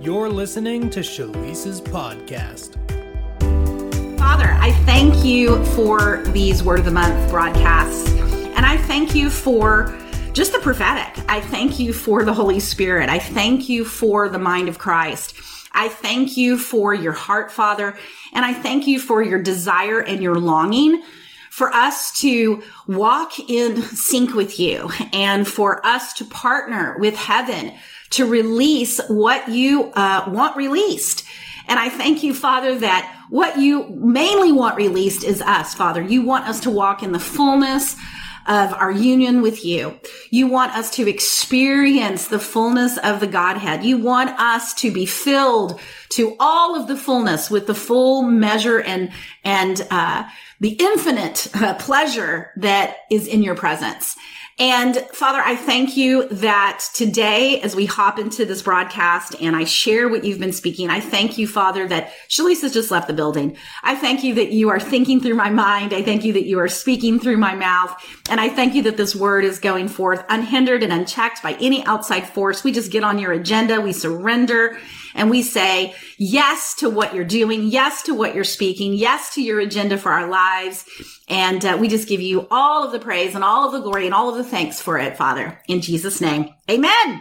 You're listening to Shalise's podcast. Father, I thank you for these Word of the Month broadcasts. And I thank you for just the prophetic. I thank you for the Holy Spirit. I thank you for the mind of Christ. I thank you for your heart, Father. And I thank you for your desire and your longing for us to walk in sync with you and for us to partner with heaven to release what you uh, want released. And I thank you, Father, that what you mainly want released is us, Father. You want us to walk in the fullness of our union with you. You want us to experience the fullness of the Godhead. You want us to be filled to all of the fullness with the full measure and, and, uh, the infinite uh, pleasure that is in your presence. And Father, I thank you that today, as we hop into this broadcast and I share what you've been speaking, I thank you, Father, that Shalise has just left the building. I thank you that you are thinking through my mind. I thank you that you are speaking through my mouth. And I thank you that this word is going forth unhindered and unchecked by any outside force. We just get on your agenda. We surrender and we say yes to what you're doing, yes to what you're speaking, yes to your agenda for our lives. And uh, we just give you all of the praise and all of the glory and all of the thanks for it, Father, in Jesus' name. Amen.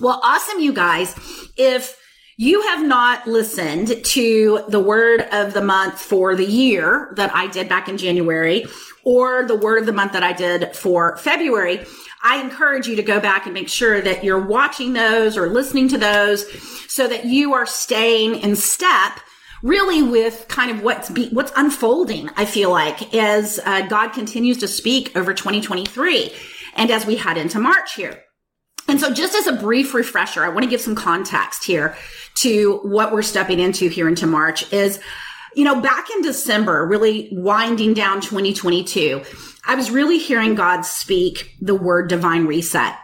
Well, awesome, you guys. If you have not listened to the word of the month for the year that I did back in January or the word of the month that I did for February, I encourage you to go back and make sure that you're watching those or listening to those so that you are staying in step really with kind of what's be, what's unfolding i feel like as uh, god continues to speak over 2023 and as we head into march here. And so just as a brief refresher i want to give some context here to what we're stepping into here into march is you know back in december really winding down 2022 I was really hearing God speak the word divine reset.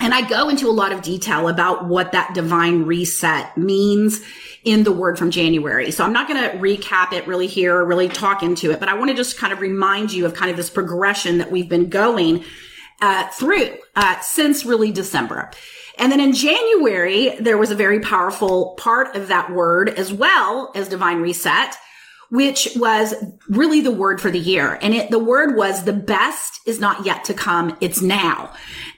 And I go into a lot of detail about what that divine reset means in the word from January. So I'm not going to recap it really here or really talk into it, but I want to just kind of remind you of kind of this progression that we've been going uh, through uh, since really December. And then in January, there was a very powerful part of that word as well as divine reset which was really the word for the year. And it, the word was the best is not yet to come. It's now.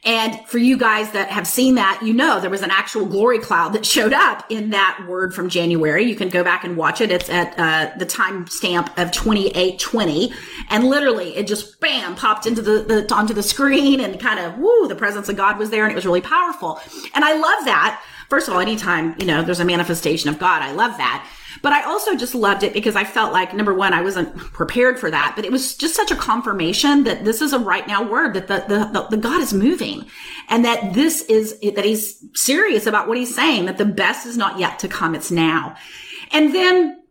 And for you guys that have seen that, you know, there was an actual glory cloud that showed up in that word from January. You can go back and watch it. It's at uh, the timestamp of 2820. And literally it just bam popped into the, the, onto the screen and kind of, woo, the presence of God was there and it was really powerful. And I love that. First of all, anytime, you know, there's a manifestation of God, I love that. But I also just loved it because I felt like number one, I wasn't prepared for that, but it was just such a confirmation that this is a right now word that the, the, the, the God is moving and that this is, that he's serious about what he's saying, that the best is not yet to come. It's now. And then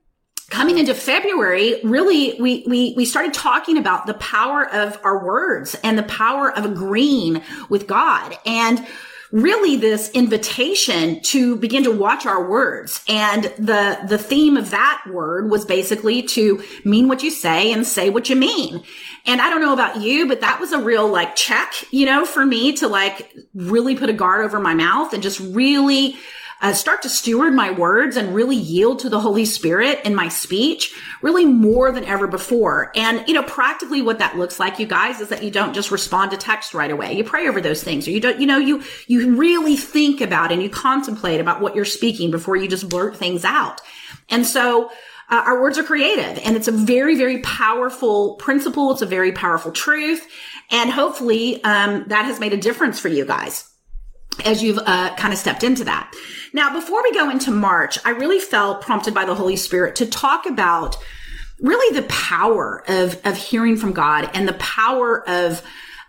coming into February, really, we, we, we started talking about the power of our words and the power of agreeing with God. And really this invitation to begin to watch our words. And the, the theme of that word was basically to mean what you say and say what you mean. And I don't know about you, but that was a real like check, you know, for me to like really put a guard over my mouth and just really uh, start to steward my words and really yield to the Holy Spirit in my speech, really more than ever before. And, you know, practically what that looks like, you guys, is that you don't just respond to text right away. You pray over those things or you don't, you know, you, you really think about and you contemplate about what you're speaking before you just blurt things out. And so, uh, our words are creative and it's a very, very powerful principle. It's a very powerful truth. And hopefully, um, that has made a difference for you guys as you've uh, kind of stepped into that. Now, before we go into March, I really felt prompted by the Holy Spirit to talk about really the power of, of hearing from God and the power of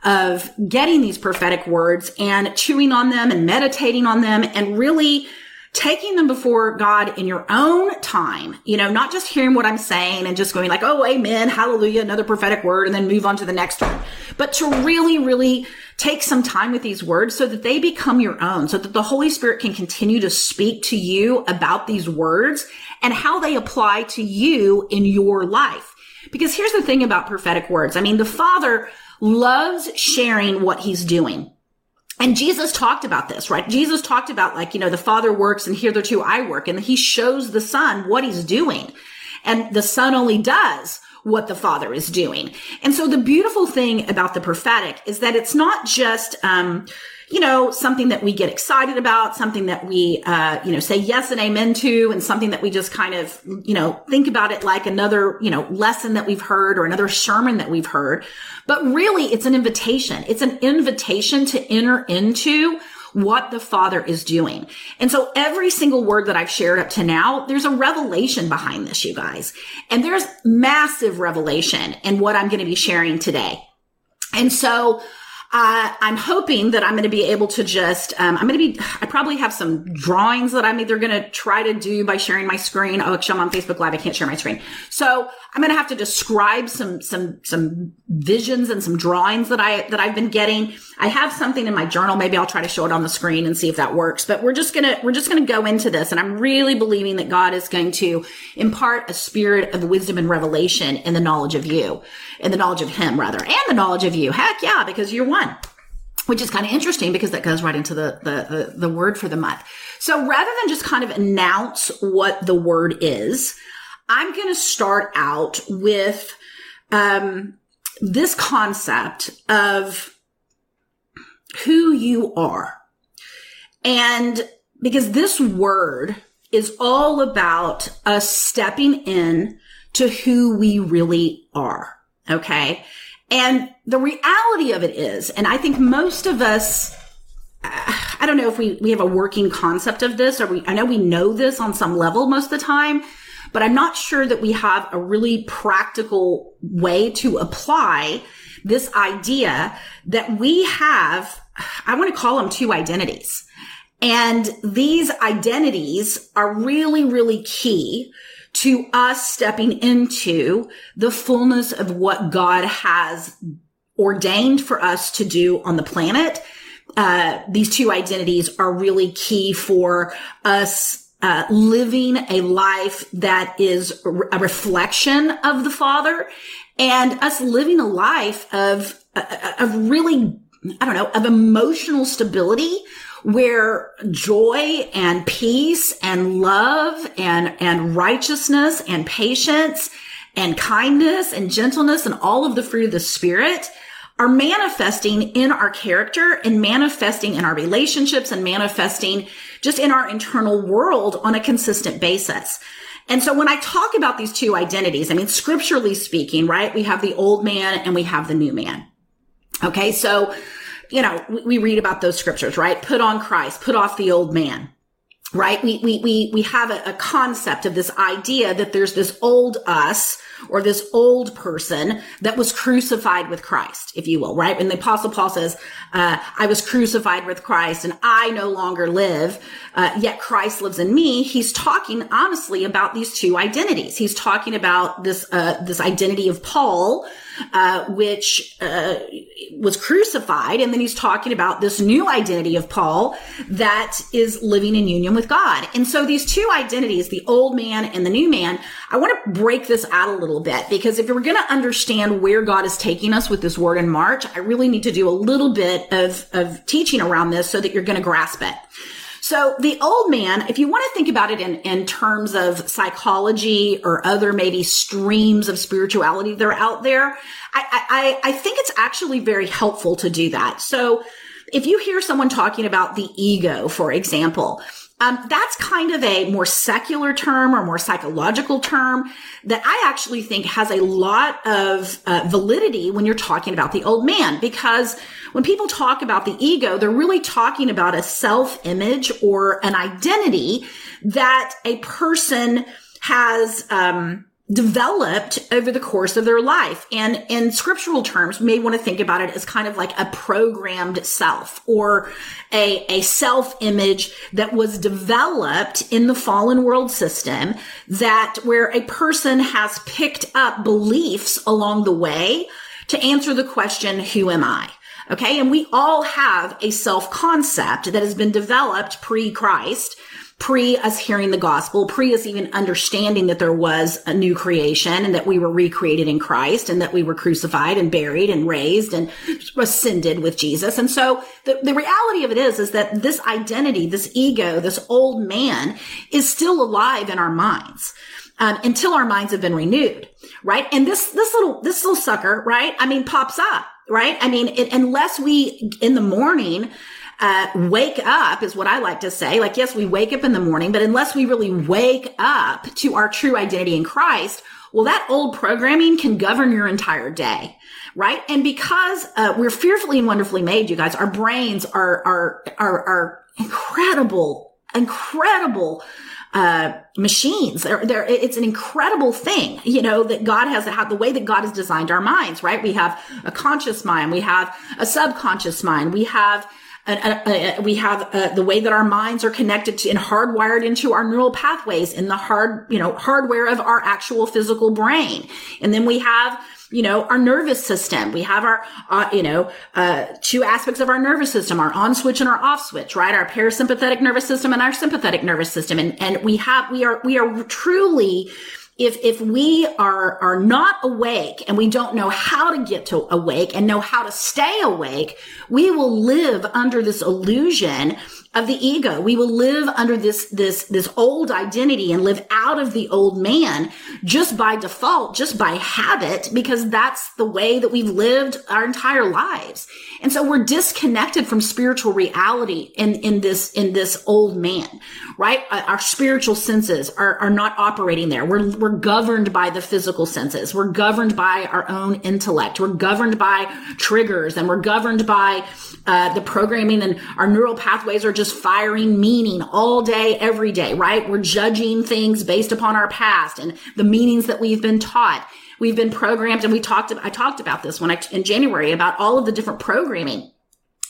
of getting these prophetic words and chewing on them and meditating on them and really taking them before God in your own time, you know, not just hearing what I'm saying and just going like, oh, amen, hallelujah, another prophetic word, and then move on to the next one, but to really, really take some time with these words so that they become your own, so that the Holy Spirit can continue to speak to you about these words and how they apply to you in your life. Because here's the thing about prophetic words. I mean, the Father loves sharing what he's doing. And Jesus talked about this, right? Jesus talked about like, you know, the father works and hitherto I work and he shows the son what he's doing. And the son only does what the father is doing. And so the beautiful thing about the prophetic is that it's not just, um, you know, something that we get excited about, something that we, uh, you know, say yes and amen to, and something that we just kind of, you know, think about it like another, you know, lesson that we've heard or another sermon that we've heard. But really, it's an invitation. It's an invitation to enter into what the Father is doing. And so every single word that I've shared up to now, there's a revelation behind this, you guys. And there's massive revelation in what I'm going to be sharing today. And so uh, I'm hoping that I'm going to be able to just, um, I'm going to be, I probably have some drawings that I'm either going to try to do by sharing my screen. Oh, actually, I'm on Facebook Live. I can't share my screen. So I'm going to have to describe some, some, some visions and some drawings that I, that I've been getting. I have something in my journal. Maybe I'll try to show it on the screen and see if that works, but we're just going to, we're just going to go into this. And I'm really believing that God is going to impart a spirit of wisdom and revelation in the knowledge of you, in the knowledge of him rather, and the knowledge of you. Heck yeah, because you're one which is kind of interesting because that goes right into the, the, the, the, word for the month. So rather than just kind of announce what the word is, I'm going to start out with um, this concept of who you are. And because this word is all about us stepping in to who we really are. Okay. And the reality of it is, and I think most of us, I don't know if we, we have a working concept of this or we, I know we know this on some level most of the time, but I'm not sure that we have a really practical way to apply this idea that we have, I want to call them two identities. And these identities are really, really key to us stepping into the fullness of what God has ordained for us to do on the planet. Uh, these two identities are really key for us uh, living a life that is a reflection of the Father and us living a life of, uh, of really, I don't know, of emotional stability where joy and peace and love and, and righteousness and patience and kindness and gentleness and all of the fruit of the spirit are manifesting in our character and manifesting in our relationships and manifesting just in our internal world on a consistent basis. And so when I talk about these two identities, I mean, scripturally speaking, right? We have the old man and we have the new man. Okay. So, you know, we, we read about those scriptures, right? Put on Christ, put off the old man right? We, we, we, we have a, a, concept of this idea that there's this old us or this old person that was crucified with Christ, if you will, right? And the apostle Paul says, uh, I was crucified with Christ and I no longer live, uh, yet Christ lives in me. He's talking honestly about these two identities. He's talking about this, uh, this identity of Paul, uh, which uh, was crucified, and then he's talking about this new identity of Paul that is living in union with God. And so these two identities, the old man and the new man, I want to break this out a little bit because if we're going to understand where God is taking us with this word in March, I really need to do a little bit of, of teaching around this so that you're going to grasp it. So the old man, if you want to think about it in, in terms of psychology or other maybe streams of spirituality that are out there, I, I, I think it's actually very helpful to do that. So if you hear someone talking about the ego, for example, um, that's kind of a more secular term or more psychological term that I actually think has a lot of uh, validity when you're talking about the old man. Because when people talk about the ego, they're really talking about a self image or an identity that a person has, um, developed over the course of their life. And in scriptural terms, may want to think about it as kind of like a programmed self or a, a self image that was developed in the fallen world system that where a person has picked up beliefs along the way to answer the question, who am I? Okay. And we all have a self concept that has been developed pre Christ pre us hearing the gospel, pre us even understanding that there was a new creation and that we were recreated in Christ and that we were crucified and buried and raised and ascended with Jesus. And so the, the reality of it is, is that this identity, this ego, this old man is still alive in our minds. Um, until our minds have been renewed, right? And this, this little, this little sucker, right? I mean, pops up, right? I mean, it, unless we in the morning, uh, wake up is what I like to say. Like, yes, we wake up in the morning, but unless we really wake up to our true identity in Christ, well, that old programming can govern your entire day. Right. And because, uh, we're fearfully and wonderfully made, you guys, our brains are, are, are, are incredible, incredible, uh, machines. They're, it's an incredible thing, you know, that God has how the way that God has designed our minds, right? We have a conscious mind. We have a subconscious mind. We have we have uh, the way that our minds are connected to and hardwired into our neural pathways in the hard, you know, hardware of our actual physical brain. And then we have, you know, our nervous system. We have our, uh, you know, uh, two aspects of our nervous system, our on switch and our off switch, right? Our parasympathetic nervous system and our sympathetic nervous system. And, and we have, we are, we are truly, if if we are are not awake and we don't know how to get to awake and know how to stay awake we will live under this illusion of the ego. We will live under this, this, this old identity and live out of the old man just by default, just by habit, because that's the way that we've lived our entire lives. And so we're disconnected from spiritual reality in, in this, in this old man, right? Uh, our spiritual senses are, are not operating there. We're, we're governed by the physical senses. We're governed by our own intellect. We're governed by triggers and we're governed by uh, the programming and our neural pathways are just firing meaning all day, every day, right? We're judging things based upon our past and the meanings that we've been taught. We've been programmed and we talked, I talked about this when I, in January about all of the different programming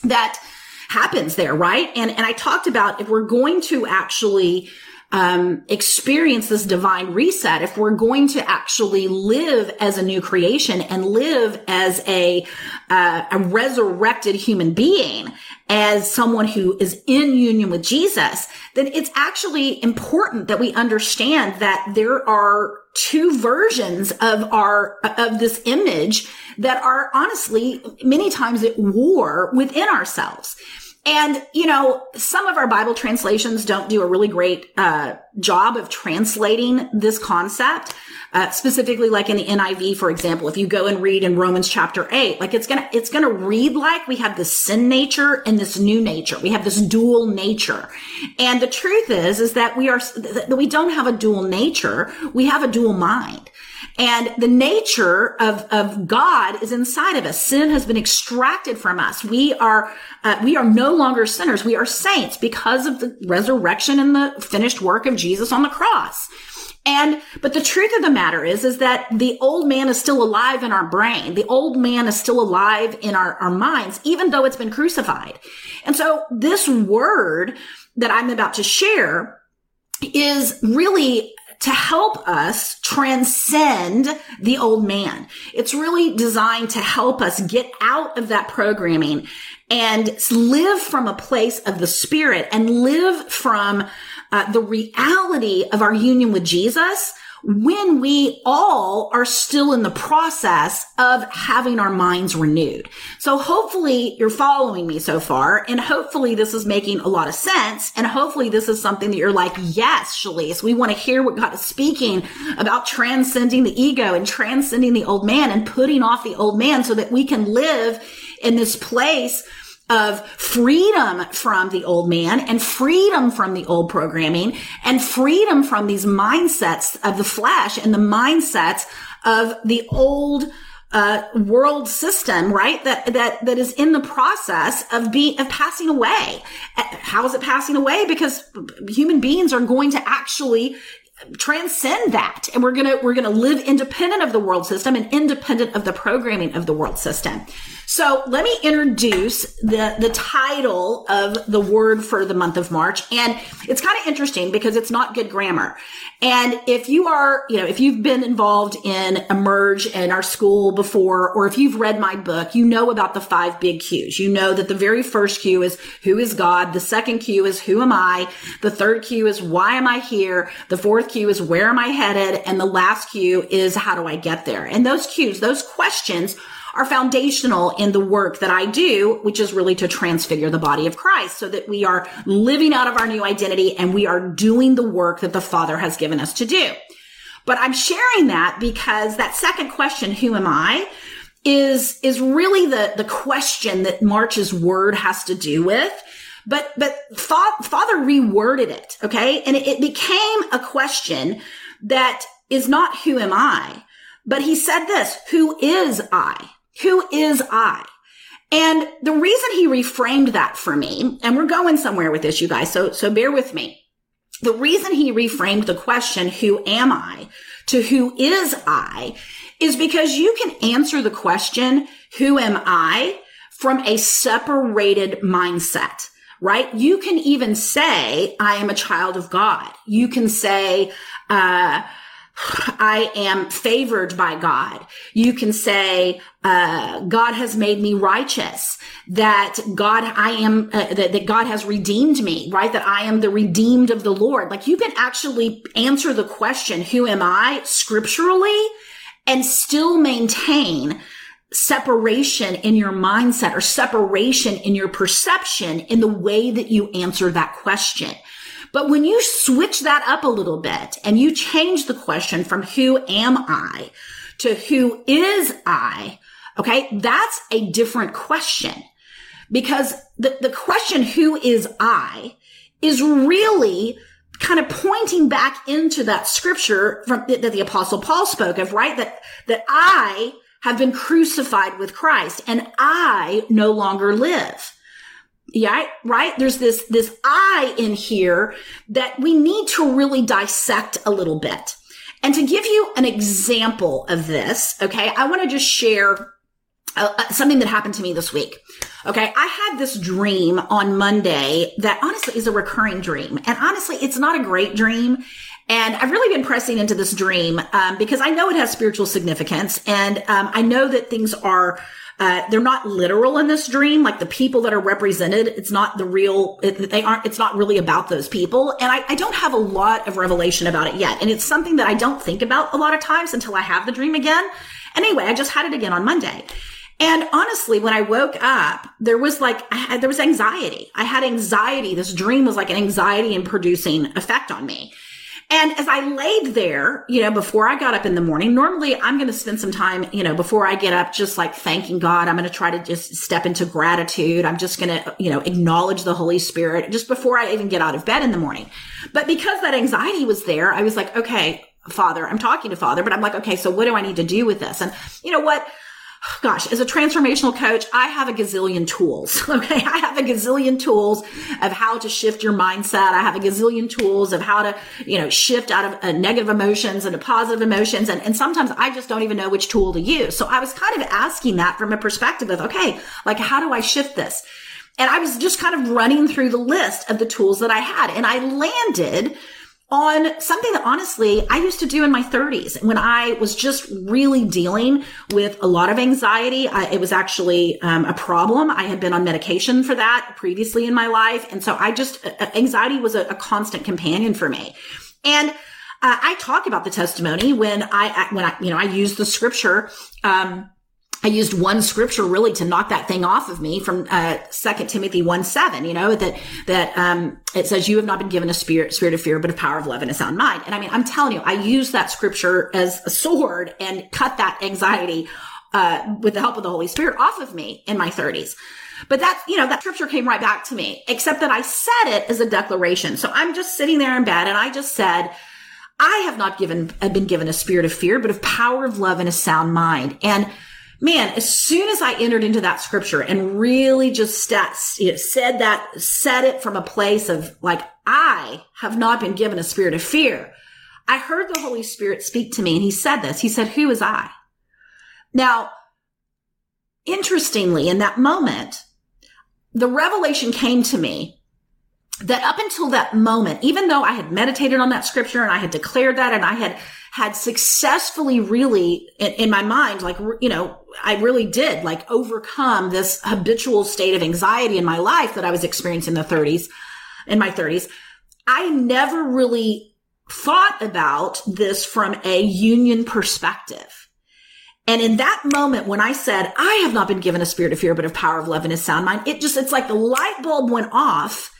that happens there, right? And, and I talked about if we're going to actually um, experience this divine reset, if we're going to actually live as a new creation and live as a uh, a resurrected human being, as someone who is in union with Jesus, then it's actually important that we understand that there are two versions of our of this image that are honestly many times at war within ourselves. And, you know, some of our Bible translations don't do a really great uh, job of translating this concept. Uh, specifically, like in the NIV, for example, if you go and read in Romans chapter eight, like it's gonna, it's gonna read like we have this sin nature and this new nature. We have this dual nature. And the truth is, is that we are, that we don't have a dual nature. We have a dual mind. And the nature of, of God is inside of us. Sin has been extracted from us. We are, uh, we are no longer sinners. We are saints because of the resurrection and the finished work of Jesus on the cross. And, but the truth of the matter is, is that the old man is still alive in our brain. The old man is still alive in our, our minds, even though it's been crucified. And so this word that I'm about to share is really to help us transcend the old man. It's really designed to help us get out of that programming and live from a place of the spirit and live from uh, the reality of our union with Jesus when we all are still in the process of having our minds renewed. So hopefully you're following me so far and hopefully this is making a lot of sense. And hopefully this is something that you're like, yes, Shalise, we want to hear what God is speaking about transcending the ego and transcending the old man and putting off the old man so that we can live in this place of freedom from the old man and freedom from the old programming and freedom from these mindsets of the flesh and the mindsets of the old uh, world system, right? That that that is in the process of being of passing away. How is it passing away? Because human beings are going to actually transcend that and we're going to we're going to live independent of the world system and independent of the programming of the world system So let me introduce the, the title of the word for the month of March. And it's kind of interesting because it's not good grammar. And if you are, you know, if you've been involved in Emerge in our school before, or if you've read my book, you know about the five big cues. You know that the very first cue is who is God? The second cue is who am I? The third cue is why am I here? The fourth cue is where am I headed? And the last cue is how do I get there? And those cues, those questions are foundational in the work that I do, which is really to transfigure the body of Christ so that we are living out of our new identity and we are doing the work that the Father has given us to do. But I'm sharing that because that second question, who am I? is is really the the question that March's word has to do with. But but Father reworded it, okay, and it, it became a question that is not who am I, but he said this: Who is I? Who is I? And the reason he reframed that for me, and we're going somewhere with this, you guys, so, so bear with me. The reason he reframed the question, who am I, to who is I, is because you can answer the question, who am I, from a separated mindset, right? You can even say, I am a child of God. You can say, uh, I am favored by God. You can say, uh, God has made me righteous, that God, I am, uh, that, that God has redeemed me, right? That I am the redeemed of the Lord. Like you can actually answer the question, who am I scripturally and still maintain separation in your mindset or separation in your perception in the way that you answer that question. But when you switch that up a little bit and you change the question from who am I to who is I, okay, that's a different question because the, the question who is I is really kind of pointing back into that scripture from that the apostle Paul spoke of, right? That, that I have been crucified with Christ and I no longer live. Yeah, right. There's this, this I in here that we need to really dissect a little bit. And to give you an example of this, okay, I want to just share uh, uh, something that happened to me this week. Okay. I had this dream on Monday that honestly is a recurring dream. And honestly, it's not a great dream. And I've really been pressing into this dream um, because I know it has spiritual significance. And um, I know that things are uh, they're not literal in this dream. Like the people that are represented, it's not the real, it, they aren't, it's not really about those people. And I, I don't have a lot of revelation about it yet. And it's something that I don't think about a lot of times until I have the dream again. Anyway, I just had it again on Monday. And honestly, when I woke up, there was like, had, there was anxiety. I had anxiety. This dream was like an anxiety and producing effect on me. And as I laid there, you know, before I got up in the morning, normally I'm going to spend some time, you know, before I get up, just like thanking God. I'm going to try to just step into gratitude. I'm just going to, you know, acknowledge the Holy Spirit just before I even get out of bed in the morning. But because that anxiety was there, I was like, okay, Father, I'm talking to Father, but I'm like, okay, so what do I need to do with this? And you know what? Gosh, as a transformational coach, I have a gazillion tools. Okay. I have a gazillion tools of how to shift your mindset. I have a gazillion tools of how to, you know, shift out of uh, negative emotions into positive emotions. And, and sometimes I just don't even know which tool to use. So I was kind of asking that from a perspective of, okay, like, how do I shift this? And I was just kind of running through the list of the tools that I had and I landed on something that honestly I used to do in my 30s when I was just really dealing with a lot of anxiety. I, it was actually um, a problem. I had been on medication for that previously in my life. And so I just, uh, anxiety was a, a constant companion for me. And uh, I talk about the testimony when I, when I, you know, I use the scripture, um, I used one scripture really to knock that thing off of me from, uh, second Timothy 1 7, you know, that, that, um, it says you have not been given a spirit, spirit of fear, but a power of love and a sound mind. And I mean, I'm telling you, I use that scripture as a sword and cut that anxiety, uh, with the help of the Holy Spirit off of me in my thirties. But that, you know, that scripture came right back to me, except that I said it as a declaration. So I'm just sitting there in bed and I just said, I have not given, been given a spirit of fear, but of power of love and a sound mind. And man, as soon as I entered into that scripture and really just stat, you know, said that, said it from a place of like, I have not been given a spirit of fear. I heard the Holy Spirit speak to me and he said this. He said, who is I? Now, interestingly, in that moment, the revelation came to me that up until that moment, even though I had meditated on that scripture and I had declared that and I had had successfully really in, in, my mind, like, you know, I really did like overcome this habitual state of anxiety in my life that I was experiencing in the 30s, in my 30s. I never really thought about this from a union perspective. And in that moment, when I said, I have not been given a spirit of fear, but of power of love and a sound mind, it just, it's like the light bulb went off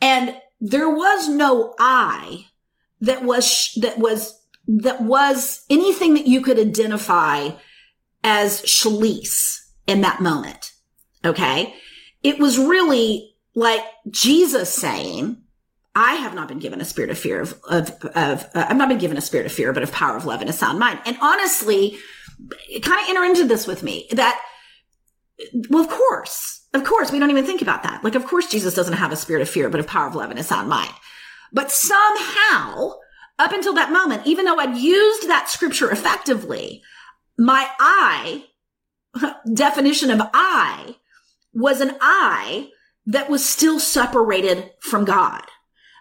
and there was no I that was, that was, that was anything that you could identify as Shalise in that moment. Okay. It was really like Jesus saying, I have not been given a spirit of fear of, of, of uh, I've not been given a spirit of fear, but of power of love and a sound mind. And honestly, it kind of enter into this with me that, well, of course, of course, we don't even think about that. Like, of course, Jesus doesn't have a spirit of fear, but of power of love and a sound mind. But somehow, up until that moment, even though I'd used that scripture effectively, my I definition of I was an I that was still separated from God.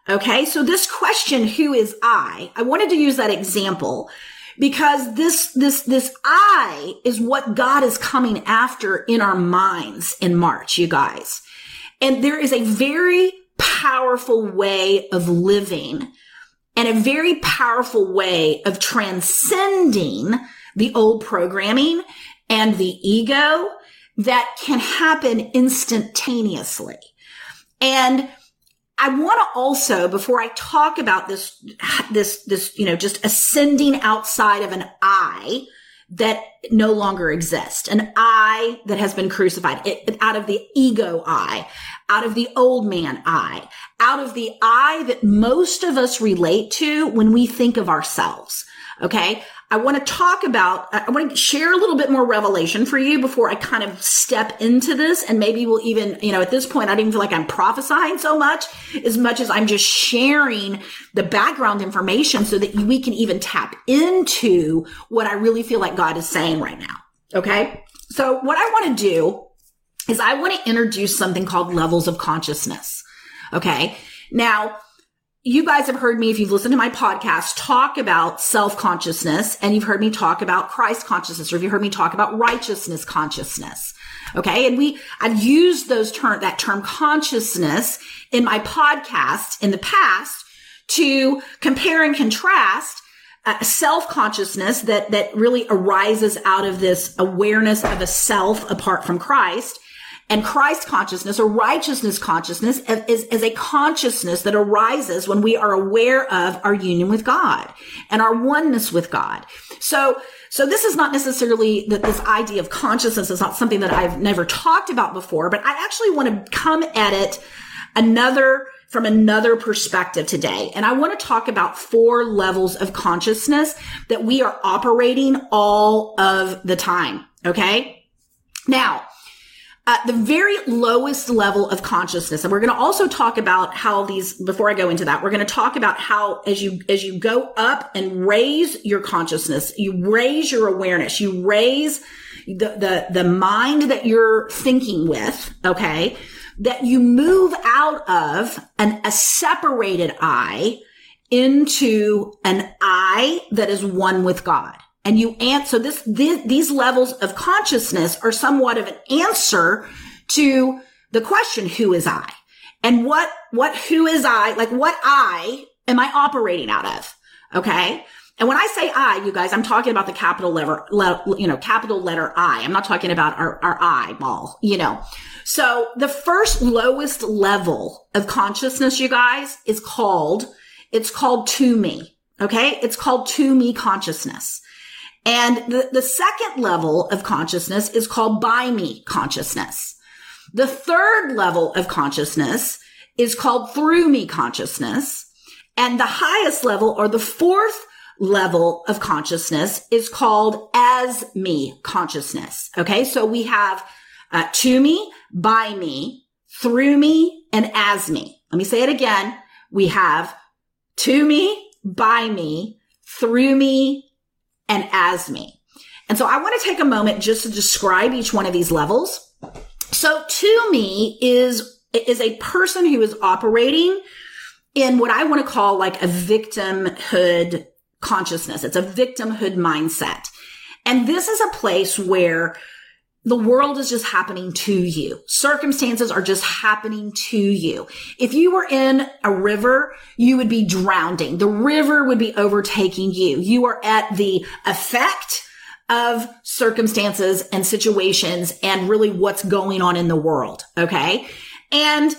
Okay. So this question, who is I? I wanted to use that example because this, this, this I is what God is coming after in our minds in March, you guys. And there is a very powerful way of living and a very powerful way of transcending the old programming and the ego that can happen instantaneously. And I want to also, before I talk about this, this, this, you know, just ascending outside of an I that no longer exists, an I that has been crucified it, out of the ego I, out of the old man I, out of the I that most of us relate to when we think of ourselves. Okay. I want to talk about, I want to share a little bit more revelation for you before I kind of step into this. And maybe we'll even, you know, at this point, I don't even feel like I'm prophesying so much as much as I'm just sharing the background information so that we can even tap into what I really feel like God is saying right now. Okay. So what I want to do is I want to introduce something called levels of consciousness. Okay. Now, you guys have heard me, if you've listened to my podcast, talk about self consciousness and you've heard me talk about Christ consciousness or if you heard me talk about righteousness consciousness. Okay. And we, I've used those term, that term consciousness in my podcast in the past to compare and contrast uh, self consciousness that, that really arises out of this awareness of a self apart from Christ and Christ consciousness or righteousness consciousness is, is a consciousness that arises when we are aware of our union with God and our oneness with God. So, so this is not necessarily that this idea of consciousness is not something that I've never talked about before, but I actually want to come at it another from another perspective today. And I want to talk about four levels of consciousness that we are operating all of the time. Okay. Now, at the very lowest level of consciousness. And we're going to also talk about how these, before I go into that, we're going to talk about how as you, as you go up and raise your consciousness, you raise your awareness, you raise the, the, the mind that you're thinking with, okay, that you move out of an, a separated I into an I that is one with God and you answer this, these levels of consciousness are somewhat of an answer to the question, who is I? And what, what, who is I? Like what I am I operating out of? Okay. And when I say I, you guys, I'm talking about the capital letter, le, you know, capital letter I. I'm not talking about our, our eyeball, you know. So the first lowest level of consciousness, you guys, is called, it's called to me. Okay. It's called to me consciousness. And the, the second level of consciousness is called by me consciousness. The third level of consciousness is called through me consciousness. And the highest level or the fourth level of consciousness is called as me consciousness. Okay. So we have uh, to me, by me, through me, and as me. Let me say it again. We have to me, by me, through me, and as me. And so I want to take a moment just to describe each one of these levels. So to me is, is a person who is operating in what I want to call like a victimhood consciousness. It's a victimhood mindset. And this is a place where the world is just happening to you. Circumstances are just happening to you. If you were in a river, you would be drowning. The river would be overtaking you. You are at the effect of circumstances and situations and really what's going on in the world. Okay. And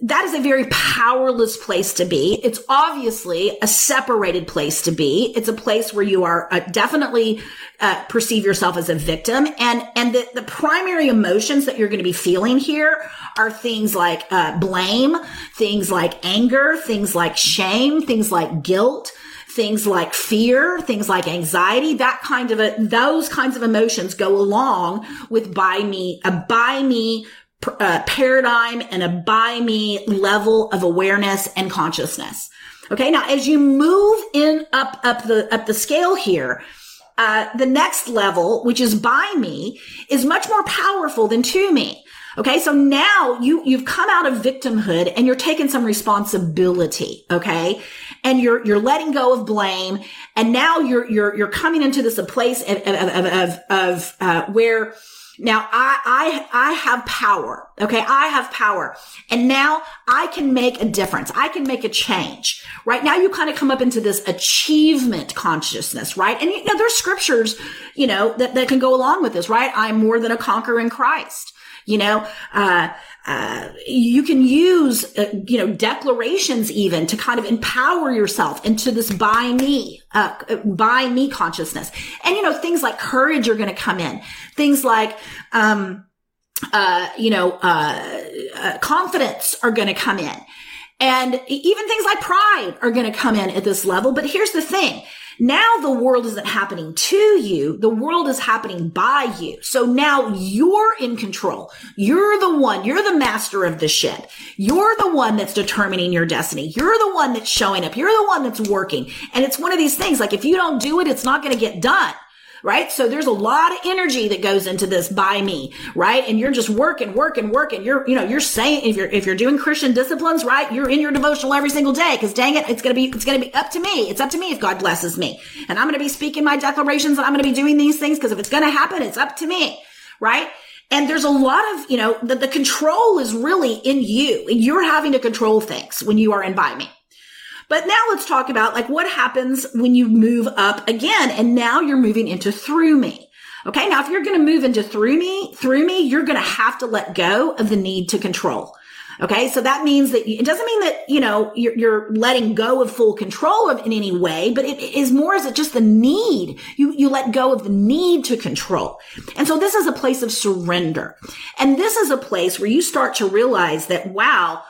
that is a very powerless place to be. It's obviously a separated place to be. It's a place where you are uh, definitely uh, perceive yourself as a victim, and and the, the primary emotions that you're going to be feeling here are things like uh, blame, things like anger, things like shame, things like guilt things like fear, things like anxiety, that kind of a, those kinds of emotions go along with by me, a by me uh, paradigm and a by me level of awareness and consciousness. Okay. Now, as you move in up, up the, up the scale here, uh, the next level, which is by me, is much more powerful than to me. Okay. So now you, you've come out of victimhood and you're taking some responsibility. Okay. And you're, you're letting go of blame. And now you're, you're, you're coming into this a place of, of, of, of uh, where now I, I, I have power. Okay. I have power and now I can make a difference. I can make a change. Right now you kind of come up into this achievement consciousness, right? And you know, there's scriptures, you know, that, that can go along with this, right? I'm more than a conqueror in Christ. You know, uh, uh, you can use, uh, you know, declarations even to kind of empower yourself into this by me, uh, by me consciousness. And, you know, things like courage are going to come in. Things like, um, uh, you know, uh, uh, confidence are going to come in. And even things like pride are going to come in at this level. But here's the thing. Now the world isn't happening to you. The world is happening by you. So now you're in control. You're the one. You're the master of the ship. You're the one that's determining your destiny. You're the one that's showing up. You're the one that's working. And it's one of these things like if you don't do it, it's not going to get done right? So there's a lot of energy that goes into this by me, right? And you're just working, working, working. You're, you know, you're saying if you're, if you're doing Christian disciplines, right? You're in your devotional every single day. Cause dang it, it's going to be, it's going to be up to me. It's up to me if God blesses me. And I'm going to be speaking my declarations and I'm going to be doing these things. Cause if it's going to happen, it's up to me, right? And there's a lot of, you know, that the control is really in you. And you're having to control things when you are in by me. But now let's talk about like what happens when you move up again and now you're moving into through me. Okay. Now, if you're going to move into through me, through me, you're going to have to let go of the need to control. Okay. So that means that it doesn't mean that, you know, you're, you're letting go of full control of in any way, but it is more as it just the need. You, you let go of the need to control. And so this is a place of surrender. And this is a place where you start to realize that, wow,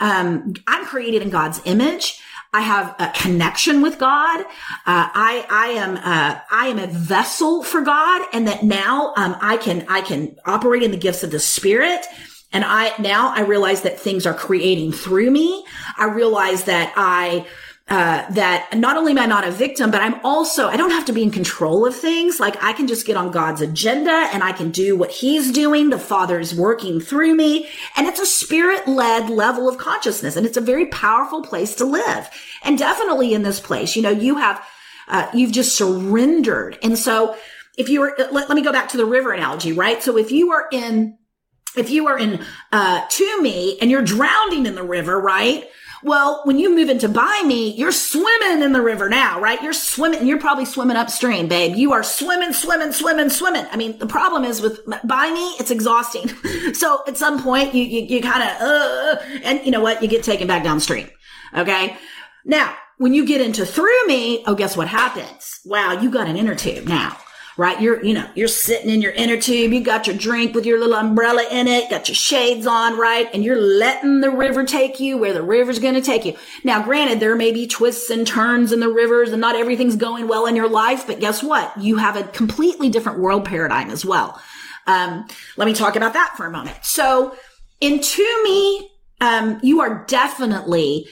um, I'm created in God's image. I have a connection with God. Uh, I, I am, uh, I am a vessel for God and that now, um, I can, I can operate in the gifts of the spirit. And I, now I realize that things are creating through me. I realize that I, uh, that not only am I not a victim, but I'm also, I don't have to be in control of things. Like I can just get on God's agenda and I can do what he's doing. The Father is working through me and it's a spirit led level of consciousness and it's a very powerful place to live. And definitely in this place, you know, you have, uh, you've just surrendered. And so if you were, let, let me go back to the river analogy, right? So if you are in, if you are in, uh, to me and you're drowning in the river, right? Well, when you move into by me, you're swimming in the river now, right? You're swimming, and you're probably swimming upstream, babe. You are swimming, swimming, swimming, swimming. I mean, the problem is with by me, it's exhausting. so at some point you, you, you kind of, uh, and you know what? You get taken back downstream. Okay. Now, when you get into through me, oh, guess what happens? Wow, you got an inner tube now right? You're, you know, you're sitting in your inner tube. You got your drink with your little umbrella in it, got your shades on, right? And you're letting the river take you where the river's going to take you. Now, granted, there may be twists and turns in the rivers and not everything's going well in your life, but guess what? You have a completely different world paradigm as well. Um, let me talk about that for a moment. So in to me, um, you are definitely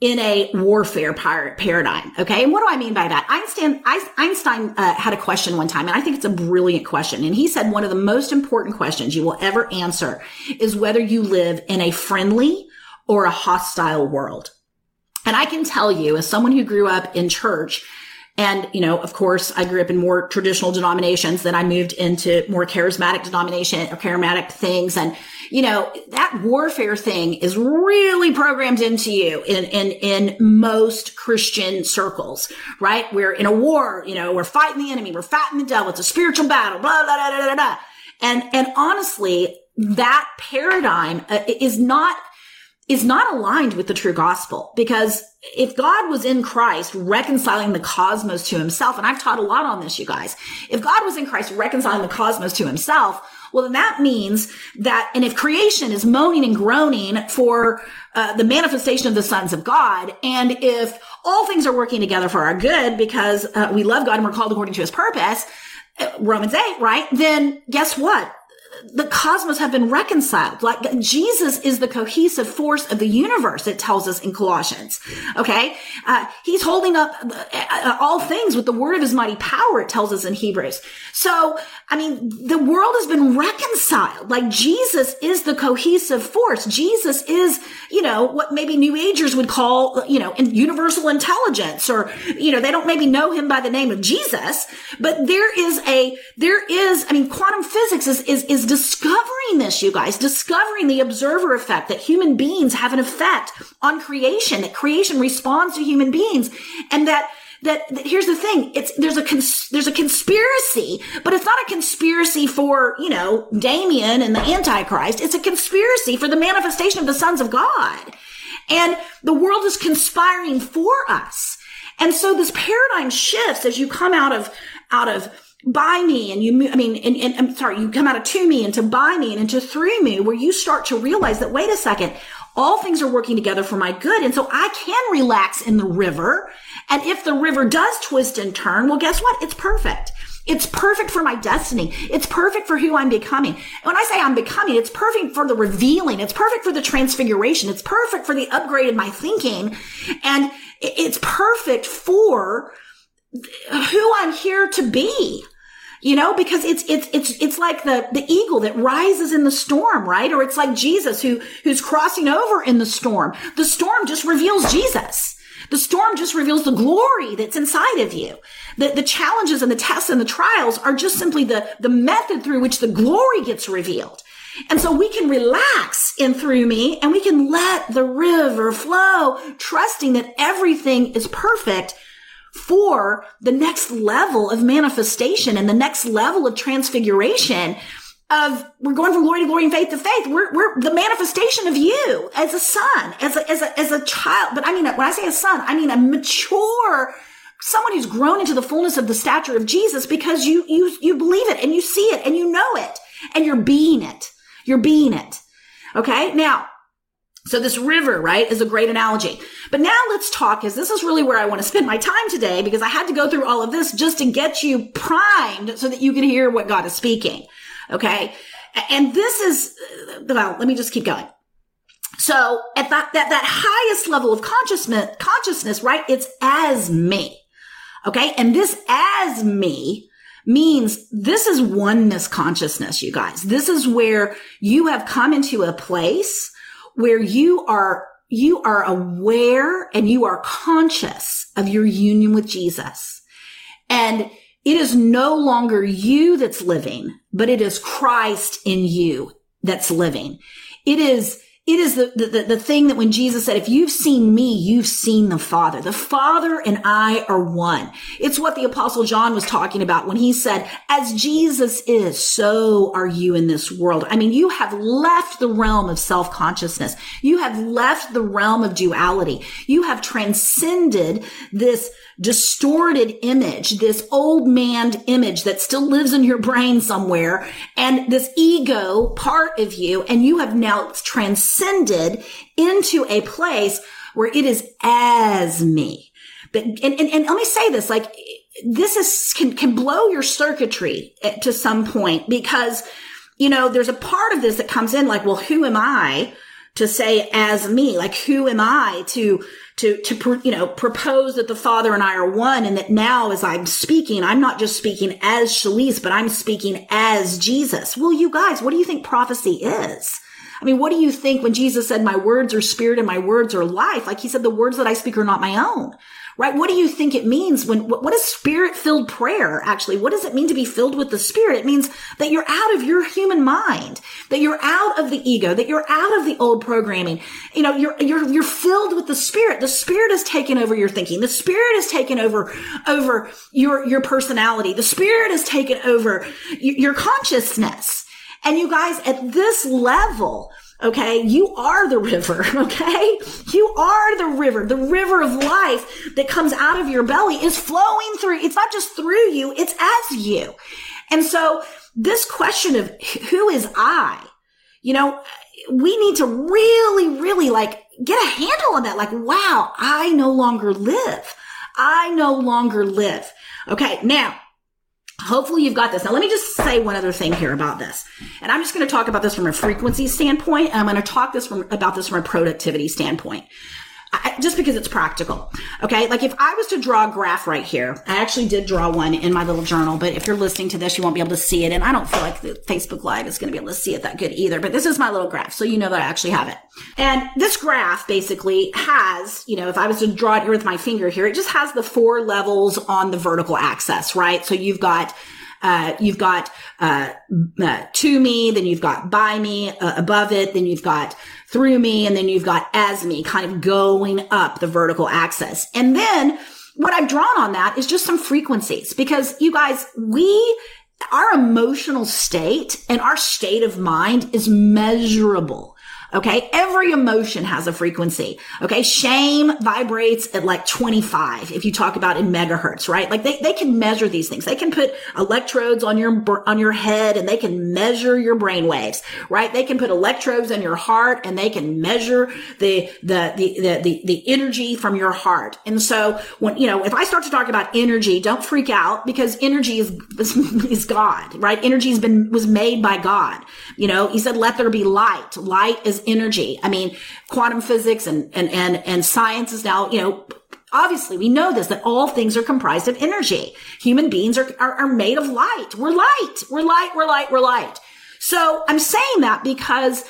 in a warfare paradigm. Okay. And what do I mean by that? Einstein, Einstein uh, had a question one time, and I think it's a brilliant question. And he said one of the most important questions you will ever answer is whether you live in a friendly or a hostile world. And I can tell you, as someone who grew up in church, and, you know, of course, I grew up in more traditional denominations. Then I moved into more charismatic denomination or charismatic things. And, you know, that warfare thing is really programmed into you in, in, in most Christian circles, right? We're in a war, you know, we're fighting the enemy, we're fighting the devil. It's a spiritual battle, blah, blah, blah, blah, blah. And, and honestly, that paradigm uh, is not, is not aligned with the true gospel because if God was in Christ reconciling the cosmos to himself, and I've taught a lot on this, you guys, if God was in Christ reconciling the cosmos to himself, well, then that means that, and if creation is moaning and groaning for uh, the manifestation of the sons of God, and if all things are working together for our good because uh, we love God and we're called according to his purpose, uh, Romans 8, right? Then guess what? The cosmos have been reconciled. Like Jesus is the cohesive force of the universe, it tells us in Colossians. Okay. Uh, he's holding up uh, all things with the word of his mighty power, it tells us in Hebrews. So, I mean, the world has been reconciled. Like Jesus is the cohesive force. Jesus is, you know, what maybe New Agers would call, you know, universal intelligence or, you know, they don't maybe know him by the name of Jesus, but there is a, there is, I mean, quantum physics is, is, is discovering this, you guys, discovering the observer effect that human beings have an effect on creation, that creation responds to human beings and that that, that, here's the thing it's there's a cons, there's a conspiracy but it's not a conspiracy for you know damien and the antichrist it's a conspiracy for the manifestation of the sons of god. And the world is conspiring for us. And so this paradigm shifts as you come out of out of by me and you i mean and, and, i'm sorry you come out of to me into by me and into through me where you start to realize that wait a second all things are working together for my good and so i can relax in the river and if the river does twist and turn well guess what it's perfect it's perfect for my destiny. It's perfect for who I'm becoming. And when I say I'm becoming, it's perfect for the revealing. It's perfect for the transfiguration. It's perfect for the upgrade in my thinking. And it's perfect for who I'm here to be you know, because it's, it's, it's, it's like the, the eagle that rises in the storm, right? Or it's like Jesus who, who's crossing over in the storm. The storm just reveals Jesus. The storm just reveals the glory that's inside of you. The, the challenges and the tests and the trials are just simply the, the method through which the glory gets revealed. And so we can relax in through me and we can let the river flow, trusting that everything is perfect for the next level of manifestation and the next level of transfiguration of we're going from glory to glory and faith to faith. We're, we're the manifestation of you as a son, as a, as a, as a child. But I mean, when I say a son, I mean a mature, someone who's grown into the fullness of the stature of Jesus because you, you, you believe it and you see it and you know it and you're being it. You're being it. Okay. Now, so this river, right, is a great analogy. But now let's talk, because this is really where I want to spend my time today, because I had to go through all of this just to get you primed so that you can hear what God is speaking. Okay. And this is, uh, well, let me just keep going. So at that, that, that highest level of consciousness, consciousness, right? It's as me. Okay. And this as me means this is oneness consciousness, you guys. This is where you have come into a place where you are, you are aware and you are conscious of your union with Jesus. And it is no longer you that's living, but it is Christ in you that's living. It is it is the, the, the thing that when Jesus said, if you've seen me, you've seen the Father. The Father and I are one. It's what the apostle John was talking about when he said, as Jesus is, so are you in this world. I mean, you have left the realm of self-consciousness. You have left the realm of duality. You have transcended this distorted image, this old man image that still lives in your brain somewhere and this ego part of you. And you have now transcended into a place where it is as me. But, and, and, and let me say this, like, this is, can, can blow your circuitry to some point because, you know, there's a part of this that comes in like, well, who am I? to say as me, like who am I to to, to, you know, propose that the Father and I are one and that now as I'm speaking, I'm not just speaking as Shalise, but I'm speaking as Jesus. Well, you guys, what do you think prophecy is? I mean, what do you think when Jesus said, my words are spirit and my words are life? Like he said, the words that I speak are not my own right? What do you think it means when, what is spirit filled prayer actually? What does it mean to be filled with the spirit? It means that you're out of your human mind, that you're out of the ego, that you're out of the old programming. You know, you're, you're, you're filled with the spirit. The spirit has taken over your thinking. The spirit has taken over, over your, your personality. The spirit has taken over your consciousness. And you guys, at this level, Okay. You are the river. Okay. You are the river. The river of life that comes out of your belly is flowing through. It's not just through you. It's as you. And so this question of who is I, you know, we need to really, really like get a handle on that. Like, wow, I no longer live. I no longer live. Okay. Now Hopefully you've got this. Now let me just say one other thing here about this. And I'm just going to talk about this from a frequency standpoint. And I'm going to talk this from about this from a productivity standpoint. Just because it's practical. Okay. Like if I was to draw a graph right here, I actually did draw one in my little journal, but if you're listening to this, you won't be able to see it. And I don't feel like the Facebook Live is going to be able to see it that good either, but this is my little graph. So you know that I actually have it. And this graph basically has, you know, if I was to draw it here with my finger here, it just has the four levels on the vertical axis, right? So you've got uh, you've got uh, uh, to me, then you've got by me uh, above it, then you've got through me, and then you've got as me kind of going up the vertical axis. And then what I've drawn on that is just some frequencies because you guys, we, our emotional state and our state of mind is measurable. Okay. Every emotion has a frequency. Okay. Shame vibrates at like 25 if you talk about in megahertz, right? Like they, they can measure these things. They can put electrodes on your, on your head and they can measure your brain waves, right? They can put electrodes in your heart and they can measure the, the, the, the, the, the energy from your heart. And so when, you know, if I start to talk about energy, don't freak out because energy is, is God, right? Energy has been, was made by God. You know, he said, let there be light. Light is energy. I mean, quantum physics and, and, and, and science is now, you know, obviously we know this, that all things are comprised of energy. Human beings are, are, are made of light. We're light. We're light. We're light. We're light. So I'm saying that because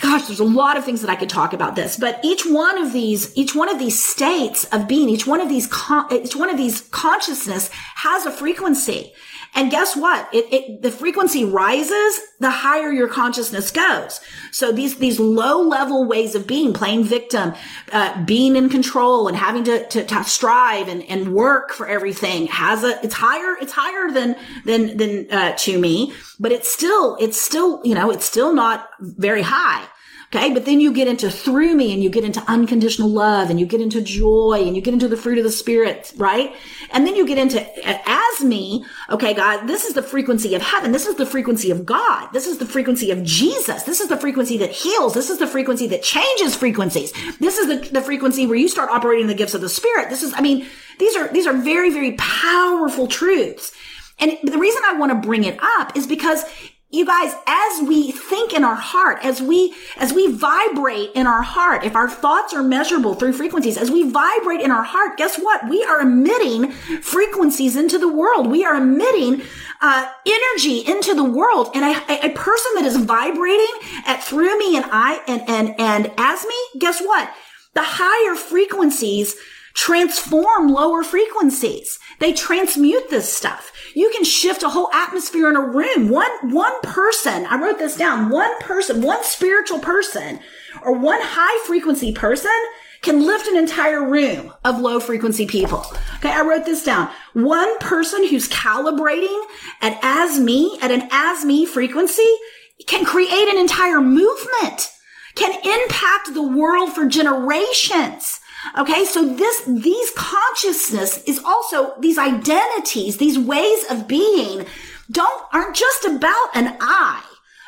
gosh, there's a lot of things that I could talk about this, but each one of these, each one of these states of being, each one of these, con- each one of these consciousness has a frequency. And guess what? It, it, the frequency rises, the higher your consciousness goes. So these, these low level ways of being, playing victim, uh, being in control and having to, to, to, strive and, and work for everything has a, it's higher, it's higher than, than, than, uh, to me, but it's still, it's still, you know, it's still not very high. Okay. But then you get into through me and you get into unconditional love and you get into joy and you get into the fruit of the spirit, right? And then you get into as me. Okay. God, this is the frequency of heaven. This is the frequency of God. This is the frequency of Jesus. This is the frequency that heals. This is the frequency that changes frequencies. This is the, the frequency where you start operating the gifts of the spirit. This is, I mean, these are, these are very, very powerful truths. And the reason I want to bring it up is because you guys, as we think in our heart, as we, as we vibrate in our heart, if our thoughts are measurable through frequencies, as we vibrate in our heart, guess what? We are emitting frequencies into the world. We are emitting, uh, energy into the world. And a, a person that is vibrating at through me and I, and, and, and as me, guess what? The higher frequencies transform lower frequencies. They transmute this stuff. You can shift a whole atmosphere in a room. One, one person, I wrote this down, one person, one spiritual person or one high frequency person can lift an entire room of low frequency people. Okay. I wrote this down. One person who's calibrating at as me, at an as me frequency can create an entire movement, can impact the world for generations. Okay. So this, these consciousness is also these identities, these ways of being don't, aren't just about an I.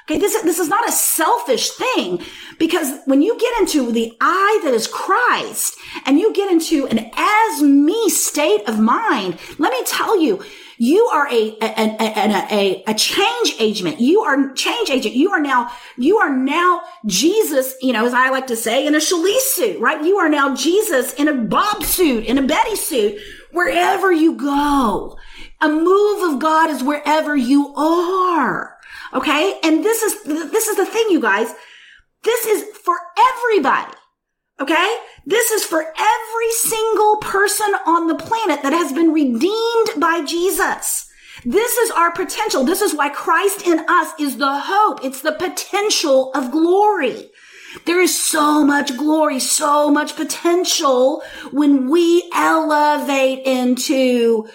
Okay. This, this is not a selfish thing because when you get into the I that is Christ and you get into an as me state of mind, let me tell you, You are a, a, a, a, change agent. You are change agent. You are now, you are now Jesus, you know, as I like to say, in a Shalise suit, right? You are now Jesus in a Bob suit, in a Betty suit, wherever you go. A move of God is wherever you are. Okay. And this is, this is the thing, you guys. This is for everybody. Okay? This is for every single person on the planet that has been redeemed by Jesus. This is our potential. This is why Christ in us is the hope. It's the potential of glory. There is so much glory, so much potential when we elevate into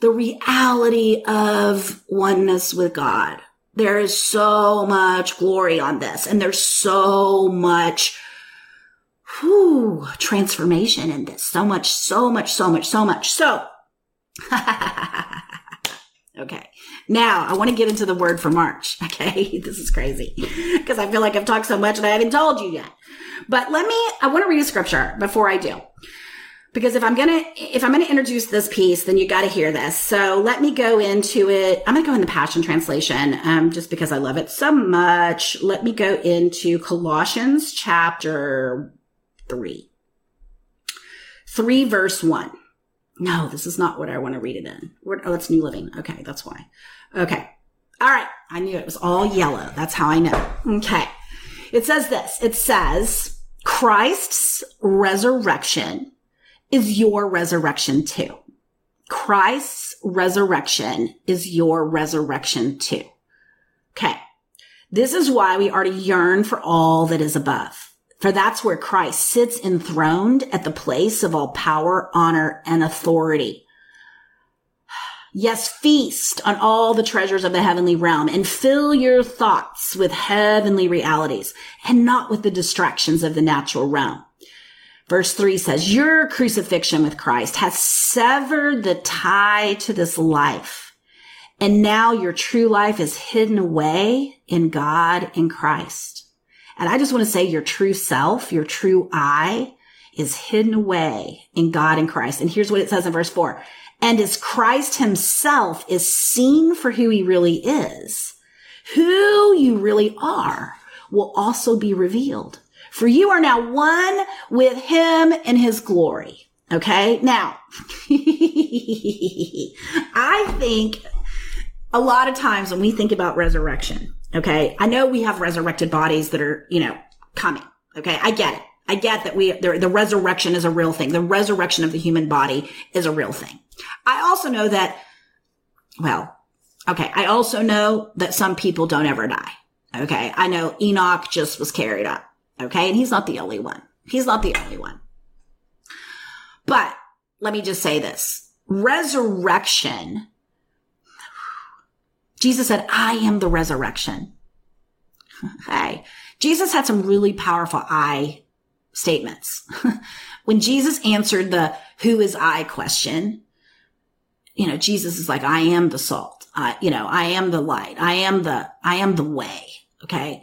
the reality of oneness with God. There is so much glory on this and there's so much transformation in this. So much, so much, so much, so much. So, okay. Now I want to get into the word for March. Okay. This is crazy because I feel like I've talked so much and I haven't told you yet. But let me, I want to read a scripture before I do. Because if I'm gonna, if I'm gonna introduce this piece, then you gotta hear this. So let me go into it. I'm gonna go in the Passion Translation, um, just because I love it so much. Let me go into Colossians chapter 3. 3 verse 1. No, this is not what I want to read it in. Oh, it's New Living. Okay, that's why. Okay. All right. I knew it was all yellow. That's how I know. Okay. It says this. It says, Christ's resurrection is your resurrection too. Christ's resurrection is your resurrection too. Okay. This is why we are to yearn for all that is above. For that's where Christ sits enthroned at the place of all power, honor, and authority. Yes, feast on all the treasures of the heavenly realm and fill your thoughts with heavenly realities and not with the distractions of the natural realm. Verse three says, your crucifixion with Christ has severed the tie to this life. And now your true life is hidden away in God in Christ. And I just want to say your true self, your true I is hidden away in God and Christ. And here's what it says in verse four. And as Christ himself is seen for who he really is, who you really are will also be revealed. For you are now one with him in his glory. Okay. Now, I think a lot of times when we think about resurrection, Okay. I know we have resurrected bodies that are, you know, coming. Okay. I get it. I get that we, the, the resurrection is a real thing. The resurrection of the human body is a real thing. I also know that, well, okay. I also know that some people don't ever die. Okay. I know Enoch just was carried up. Okay. And he's not the only one. He's not the only one. But let me just say this. Resurrection Jesus said, I am the resurrection. hey, Jesus had some really powerful I statements. when Jesus answered the who is I question, you know, Jesus is like, I am the salt. I, you know, I am the light. I am the, I am the way. Okay.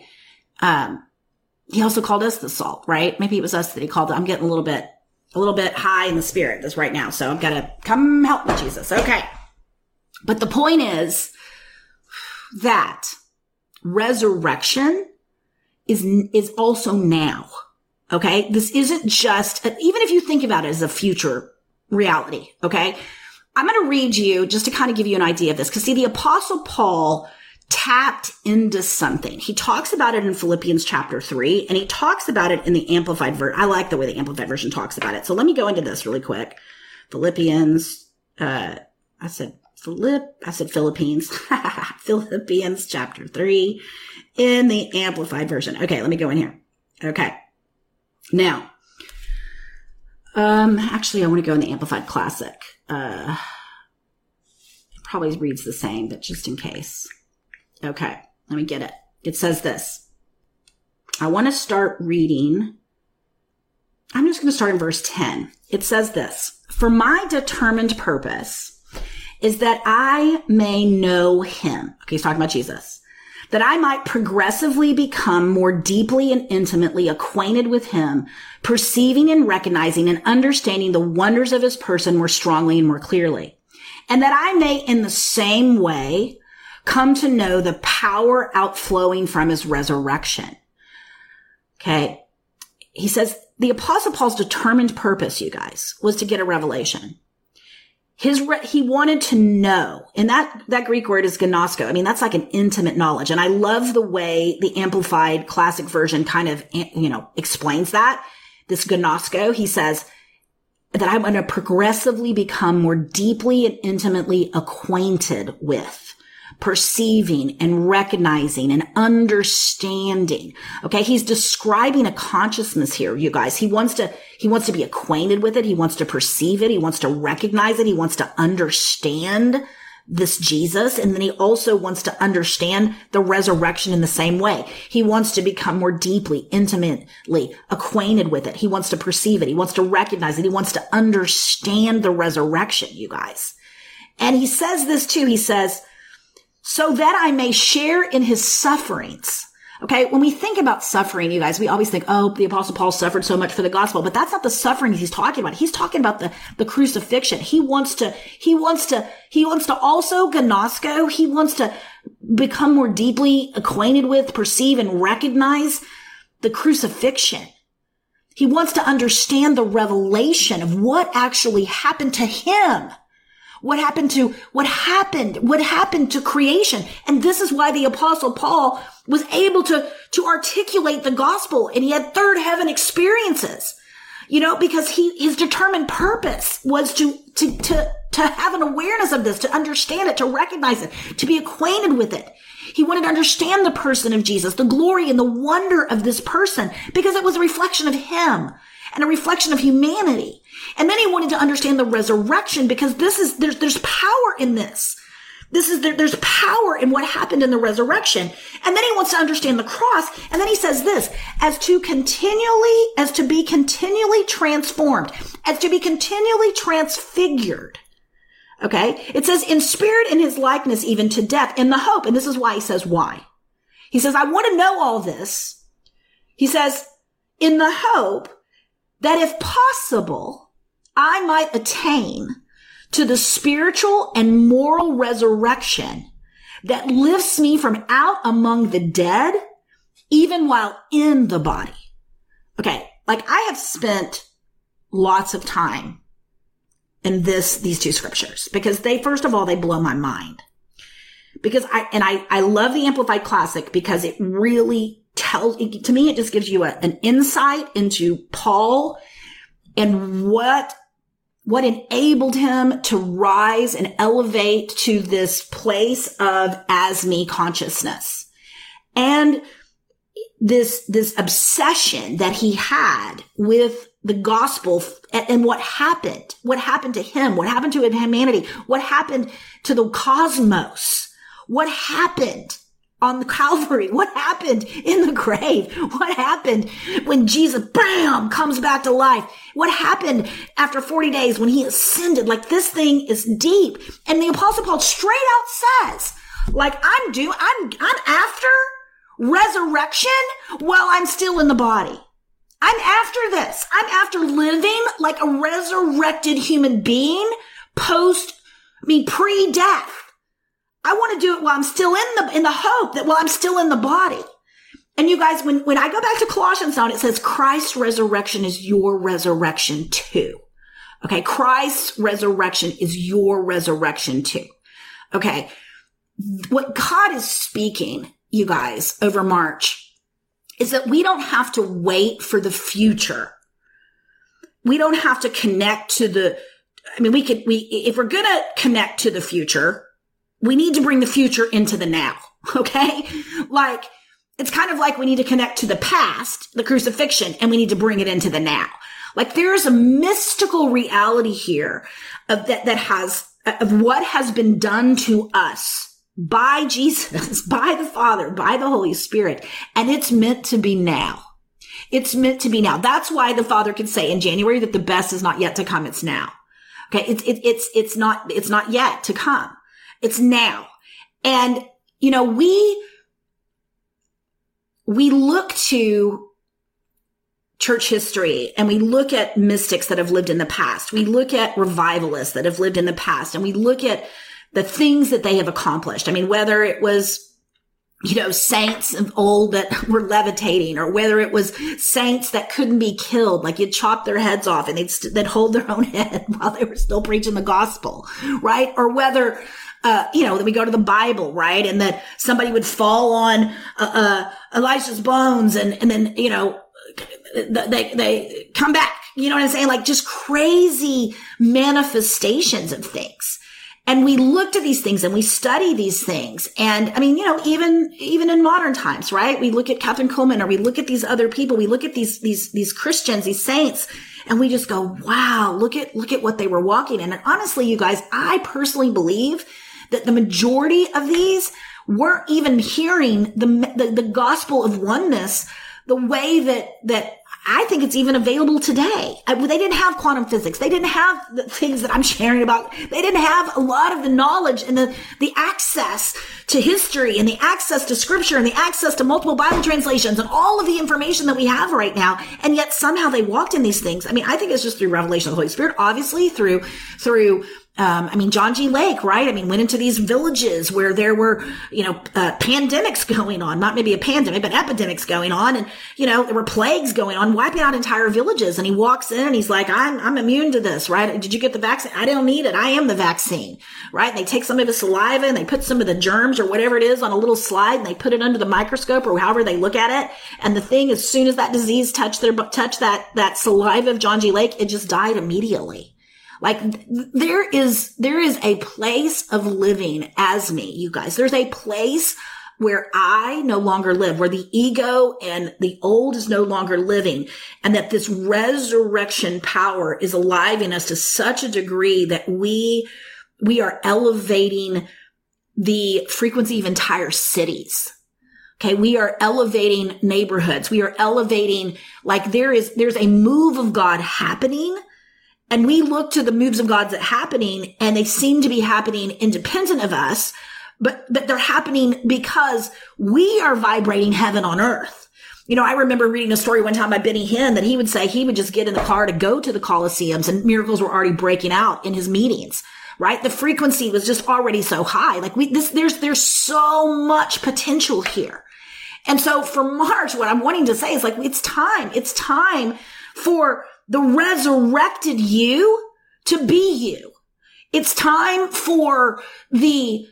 Um, he also called us the salt, right? Maybe it was us that he called it. I'm getting a little bit, a little bit high in the spirit this right now. So I've got to come help me, Jesus. Okay. But the point is, that resurrection is, is also now. Okay. This isn't just, even if you think about it as a future reality. Okay. I'm going to read you just to kind of give you an idea of this. Cause see, the apostle Paul tapped into something. He talks about it in Philippians chapter three and he talks about it in the amplified version. I like the way the amplified version talks about it. So let me go into this really quick. Philippians, uh, I said Philip, I said Philippines, Philippians chapter three in the amplified version. Okay, let me go in here. Okay. Now, um, actually, I want to go in the amplified classic. Uh, probably reads the same, but just in case. Okay, let me get it. It says this. I want to start reading. I'm just going to start in verse 10. It says this For my determined purpose, is that I may know him. Okay, he's talking about Jesus. That I might progressively become more deeply and intimately acquainted with him, perceiving and recognizing and understanding the wonders of his person more strongly and more clearly. and that I may in the same way come to know the power outflowing from his resurrection. Okay. He says the apostle Paul's determined purpose, you guys, was to get a revelation. His, re- he wanted to know, and that, that Greek word is gnosko. I mean, that's like an intimate knowledge. And I love the way the amplified classic version kind of, eh, you know, explains that. This gnosko, he says, that I'm going to progressively become more deeply and intimately acquainted with perceiving and recognizing and understanding. Okay. He's describing a consciousness here, you guys. He wants to, he wants to be acquainted with it. He wants to perceive it. He wants to recognize it. He wants to understand this Jesus. And then he also wants to understand the resurrection in the same way. He wants to become more deeply, intimately acquainted with it. He wants to perceive it. He wants to recognize it. He wants to understand the resurrection, you guys. And he says this too. He says, so that I may share in his sufferings. Okay. When we think about suffering, you guys, we always think, oh, the apostle Paul suffered so much for the gospel, but that's not the suffering he's talking about. He's talking about the, the crucifixion. He wants to, he wants to, he wants to also gnosko. He wants to become more deeply acquainted with, perceive and recognize the crucifixion. He wants to understand the revelation of what actually happened to him what happened to, what happened, what happened to creation. And this is why the apostle Paul was able to, to articulate the gospel and he had third heaven experiences, you know, because he, his determined purpose was to, to, to, to have an awareness of this, to understand it, to recognize it, to be acquainted with it. He wanted to understand the person of Jesus, the glory and the wonder of this person, because it was a reflection of him and a reflection of humanity. And then he wanted to understand the resurrection because this is, there's, there's power in this. This is, there, there's power in what happened in the resurrection. And then he wants to understand the cross. And then he says this, as to continually, as to be continually transformed, as to be continually transfigured. Okay. It says in spirit in his likeness, even to death in the hope. And this is why he says why. He says, I want to know all this. He says, in the hope that if possible, I might attain to the spiritual and moral resurrection that lifts me from out among the dead, even while in the body. Okay. Like I have spent lots of time in this, these two scriptures because they, first of all, they blow my mind because I, and I, I love the Amplified Classic because it really tells, to me, it just gives you a, an insight into Paul and what, what enabled him to rise and elevate to this place of as me consciousness. And this, this obsession that he had with the gospel and what happened, what happened to him, what happened to humanity, what happened to the cosmos, what happened on the Calvary? What happened in the grave? What happened when Jesus, bam, comes back to life? What happened after 40 days when he ascended? Like this thing is deep. And the apostle Paul straight out says, like I'm doing, I'm, I'm after resurrection while I'm still in the body. I'm after this. I'm after living like a resurrected human being post, I mean, pre-death. I want to do it while I'm still in the, in the hope that while I'm still in the body. And you guys, when, when I go back to Colossians now, it says Christ's resurrection is your resurrection too. Okay. Christ's resurrection is your resurrection too. Okay. What God is speaking, you guys, over March is that we don't have to wait for the future. We don't have to connect to the, I mean, we could, we, if we're going to connect to the future, we need to bring the future into the now. Okay. Like it's kind of like we need to connect to the past, the crucifixion, and we need to bring it into the now. Like there's a mystical reality here of that, that has, of what has been done to us by Jesus, by the Father, by the Holy Spirit. And it's meant to be now. It's meant to be now. That's why the Father can say in January that the best is not yet to come. It's now. Okay. It's, it, it's, it's not, it's not yet to come. It's now. And, you know, we, we look to church history and we look at mystics that have lived in the past, we look at revivalists that have lived in the past, and we look at the things that they have accomplished. I mean, whether it was you know, saints of old that were levitating or whether it was saints that couldn't be killed, like you'd chop their heads off and they'd, st- they'd hold their own head while they were still preaching the gospel, right? Or whether, uh, you know, that we go to the Bible, right? And that somebody would fall on, uh, uh, Elijah's bones and, and then, you know, they, they come back. You know what I'm saying? Like just crazy manifestations of things. And we looked at these things and we study these things. And I mean, you know, even, even in modern times, right? We look at Kathryn Kuhlman or we look at these other people. We look at these, these, these Christians, these saints, and we just go, wow, look at, look at what they were walking in. And honestly, you guys, I personally believe that the majority of these weren't even hearing the, the, the gospel of oneness the way that, that I think it's even available today. Uh, I, they didn't have quantum physics. They didn't have the things that I'm sharing about. They didn't have a lot of the knowledge and the, the access to history and the access to scripture and the access to multiple Bible translations and all of the information that we have right now. And yet somehow they walked in these things. I mean, I think it's just through revelation of the Holy Spirit, obviously through, through um, I mean, John G. Lake, right? I mean, went into these villages where there were, you know, uh, pandemics going on, not maybe a pandemic, but epidemics going on. And, you know, there were plagues going on, wiping out entire villages. And he walks in and he's like, I'm, I'm immune to this, right? Did you get the vaccine? I don't need it. I am the vaccine, right? And they take some of his saliva and they put some of the germs or whatever it is on a little slide and they put it under the microscope or however they look at it. And the thing, as soon as that disease touched their, touched that, that saliva of John G. Lake, it just died immediately. Like there is, there is a place of living as me, you guys. There's a place where I no longer live, where the ego and the old is no longer living and that this resurrection power is alive in us to such a degree that we, we are elevating the frequency of entire cities. Okay. We are elevating neighborhoods. We are elevating like there is, there's a move of God happening and we look to the moves of God that happening and they seem to be happening independent of us, but, but they're happening because we are vibrating heaven on earth. You know, I remember reading a story one time by Benny Hinn that he would say he would just get in the car to go to the Colosseums and miracles were already breaking out in his meetings, right? The frequency was just already so high. Like we, this, there's, there's so much potential here. And so for March, what I'm wanting to say is like, it's time. It's time for the resurrected you to be you. It's time for the,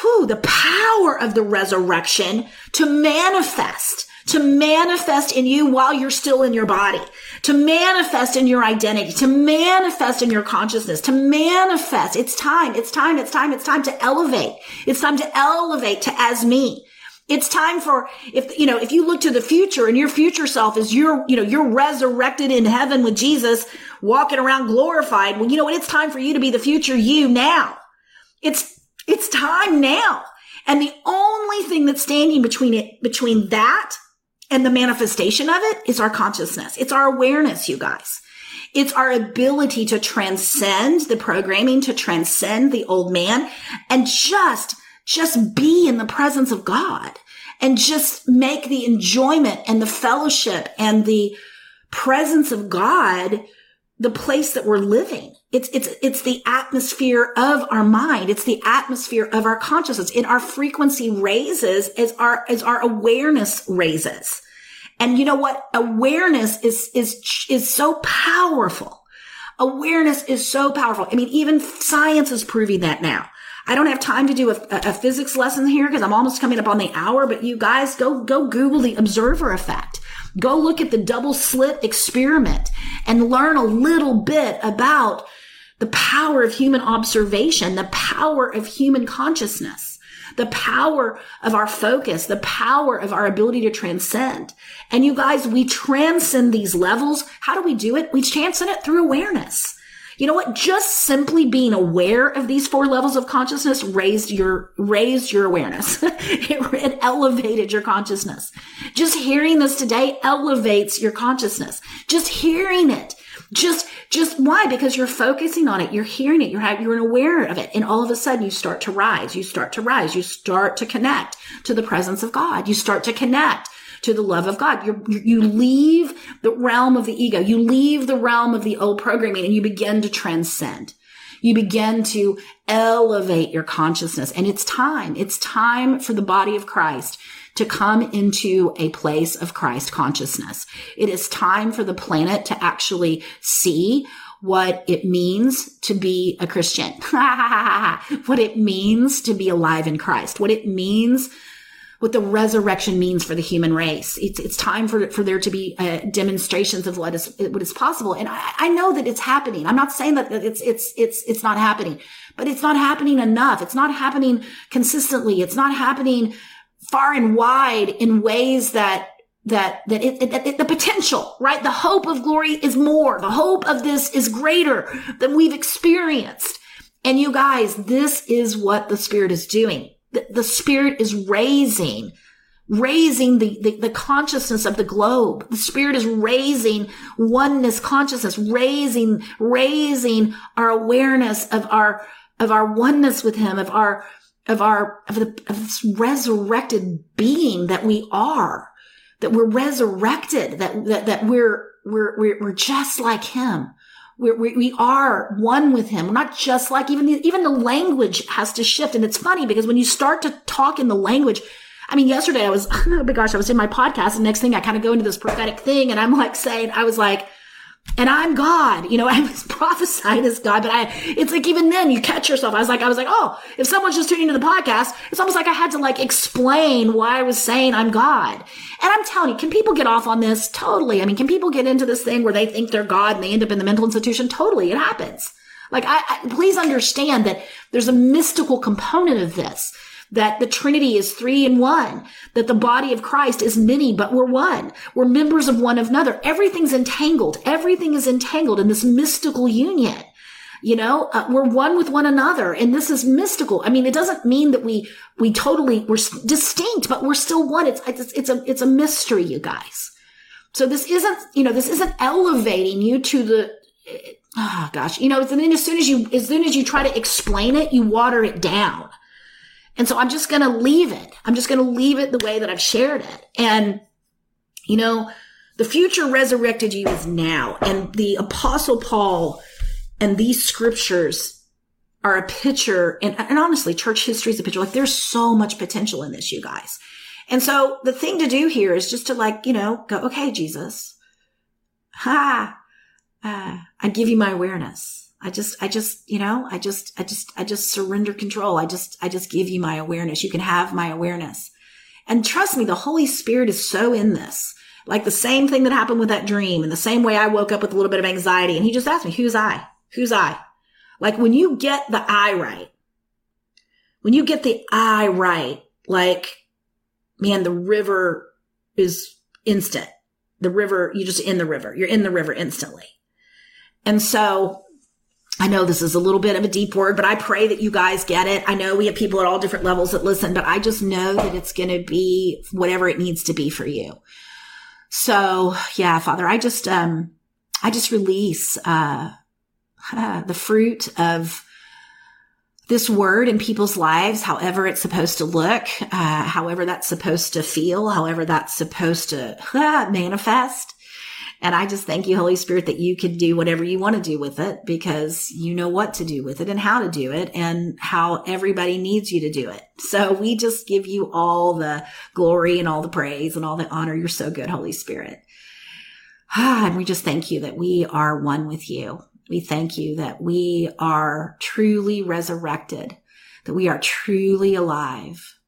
whew, the power of the resurrection to manifest, to manifest in you while you're still in your body, to manifest in your identity, to manifest in your consciousness, to manifest. It's time. It's time. It's time. It's time to elevate. It's time to elevate to as me. It's time for, if, you know, if you look to the future and your future self is you're, you know, you're resurrected in heaven with Jesus walking around glorified. Well, you know what? It's time for you to be the future you now. It's, it's time now. And the only thing that's standing between it, between that and the manifestation of it is our consciousness. It's our awareness, you guys. It's our ability to transcend the programming, to transcend the old man and just just be in the presence of God and just make the enjoyment and the fellowship and the presence of God the place that we're living. It's, it's, it's the atmosphere of our mind. It's the atmosphere of our consciousness. And our frequency raises as our, as our awareness raises. And you know what? Awareness is, is, is so powerful. Awareness is so powerful. I mean, even science is proving that now. I don't have time to do a, a physics lesson here because I'm almost coming up on the hour, but you guys go, go Google the observer effect. Go look at the double slit experiment and learn a little bit about the power of human observation, the power of human consciousness, the power of our focus, the power of our ability to transcend. And you guys, we transcend these levels. How do we do it? We transcend it through awareness. You know what? Just simply being aware of these four levels of consciousness raised your, raised your awareness. it, it elevated your consciousness. Just hearing this today elevates your consciousness. Just hearing it. Just, just why? Because you're focusing on it. You're hearing it. You're, you're aware of it. And all of a sudden you start to rise. You start to rise. You start to connect to the presence of God. You start to connect to the love of God. you you leave the realm of the ego. You leave the realm of the old programming and you begin to transcend. You begin to elevate your consciousness and it's time. It's time for the body of Christ to come into a place of Christ consciousness. It is time for the planet to actually see what it means to be a Christian, what it means to be alive in Christ, what it means, what the resurrection means for the human race. It's, it's time for, for there to be uh, demonstrations of what is, what is possible. And I, I know that it's happening. I'm not saying that it's, it's, it's, it's not happening, but it's not happening enough. It's not happening consistently. It's not happening far and wide in ways that that that it, it, it, the potential right the hope of glory is more the hope of this is greater than we've experienced and you guys this is what the spirit is doing the, the spirit is raising raising the, the, the consciousness of the globe the spirit is raising oneness consciousness raising raising our awareness of our of our oneness with him of our of our of the of this resurrected being that we are that we're resurrected, that, that, that we're, we're, we're, we're just like him. We're, we, we are one with him. We're not just like even the, even the language has to shift. And it's funny because when you start to talk in the language, I mean, yesterday I was, oh my gosh, I was in my podcast and next thing I kind of go into this prophetic thing and I'm like saying, I was like, and I'm God. You know, I was prophesied as God, but I, it's like even then you catch yourself. I was like, I was like, oh, if someone's just tuning into the podcast, it's almost like I had to like explain why I was saying I'm God. And I'm telling you, can people get off on this? Totally. I mean, can people get into this thing where they think they're God and they end up in the mental institution? Totally. It happens. Like, I, I please understand that there's a mystical component of this that the Trinity is three in one, that the body of Christ is many, but we're one. We're members of one another. Everything's entangled. Everything is entangled in this mystical union. You know, uh, we're one with one another and this is mystical. I mean, it doesn't mean that we, we totally, we're distinct, but we're still one. It's, it's, it's a, it's a mystery, you guys. So this isn't, you know, this isn't elevating you to the, oh gosh, you know, and then as soon as you, as soon as you try to explain it, you water it down. And so I'm just going to leave it. I'm just going to leave it the way that I've shared it. And, you know, the future resurrected you is now. And the apostle Paul and these scriptures are a picture and, and honestly, church history is a picture. Like there's so much potential in this, you guys. And so the thing to do here is just to like, you know, go, okay, Jesus, ha, uh, I give you my awareness. I just, I just, you know, I just, I just, I just surrender control. I just, I just give you my awareness. You can have my awareness. And trust me, the Holy Spirit is so in this. Like the same thing that happened with that dream and the same way I woke up with a little bit of anxiety. And he just asked me, who's I? Who's I? Like when you get the I right, when you get the I right, like, man, the river is instant. The river, you just in the river. You're in the river instantly. And so I know this is a little bit of a deep word, but I pray that you guys get it. I know we have people at all different levels that listen, but I just know that it's going to be whatever it needs to be for you. So yeah, Father, I just, um, I just release, uh, uh, the fruit of this word in people's lives, however it's supposed to look, uh, however that's supposed to feel, however that's supposed to manifest. And I just thank you, Holy Spirit, that you can do whatever you want to do with it because you know what to do with it and how to do it and how everybody needs you to do it. So we just give you all the glory and all the praise and all the honor. You're so good, Holy Spirit. Ah, and we just thank you that we are one with you. We thank you that we are truly resurrected, that we are truly alive,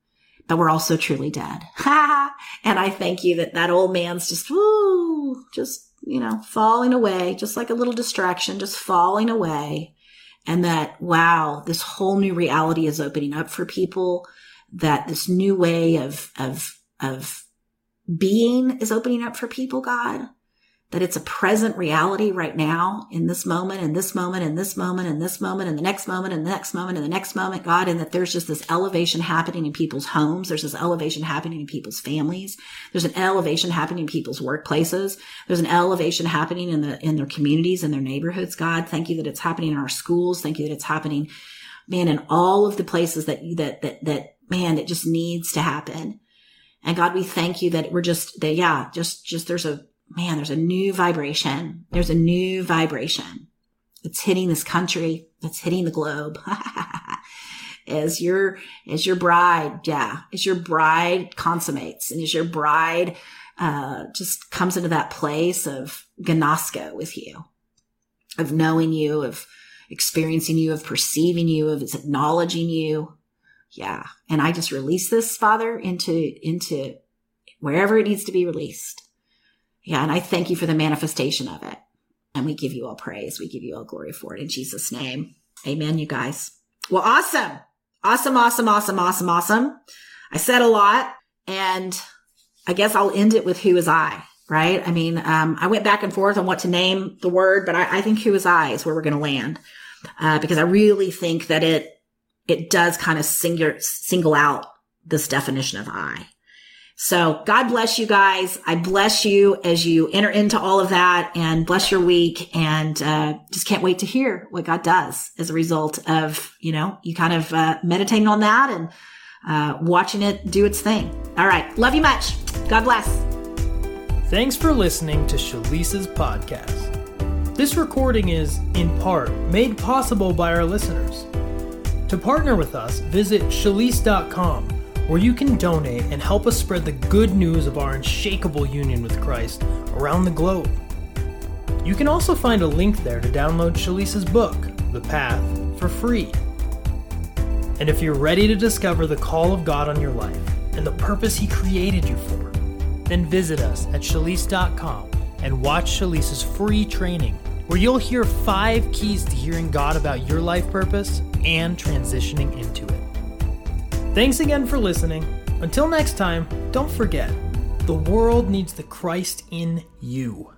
but we're also truly dead. and I thank you that that old man's just, woo, just, you know, falling away, just like a little distraction, just falling away. And that, wow, this whole new reality is opening up for people, that this new way of, of, of being is opening up for people, God that it's a present reality right now in this moment, in this moment, in this moment, in this moment, in the next moment, in the next moment, in the next moment, God, and that there's just this elevation happening in people's homes. There's this elevation happening in people's families. There's an elevation happening in people's workplaces. There's an elevation happening in the, in their communities and their neighborhoods. God, thank you that it's happening in our schools. Thank you that it's happening, man, in all of the places that, that, that, that, man, it just needs to happen. And God, we thank you that we're just, that, yeah, just, just there's a, man, there's a new vibration. There's a new vibration that's hitting this country, that's hitting the globe. as your, as your bride, yeah, as your bride consummates and as your bride, uh, just comes into that place of gnosko with you, of knowing you, of experiencing you, of perceiving you, of acknowledging you. Yeah. And I just release this, Father, into, into wherever it needs to be released. Yeah. And I thank you for the manifestation of it. And we give you all praise. We give you all glory for it in Jesus' name. Amen, you guys. Well, awesome. Awesome, awesome, awesome, awesome, awesome. I said a lot and I guess I'll end it with who is I, right? I mean, um, I went back and forth on what to name the word, but I, I think who is I is where we're going to land. Uh, because I really think that it, it does kind of single, single out this definition of I. So God bless you guys. I bless you as you enter into all of that and bless your week. And, uh, just can't wait to hear what God does as a result of, you know, you kind of, uh, meditating on that and, uh, watching it do its thing. All right. Love you much. God bless. Thanks for listening to Shalise's podcast. This recording is, in part, made possible by our listeners. To partner with us, visit shalise.com where you can donate and help us spread the good news of our unshakable union with Christ around the globe. You can also find a link there to download Shalise's book, The Path, for free. And if you're ready to discover the call of God on your life and the purpose He created you for, then visit us at shalise.com and watch Shalise's free training, where you'll hear five keys to hearing God about your life purpose and transitioning into it. Thanks again for listening. Until next time, don't forget the world needs the Christ in you.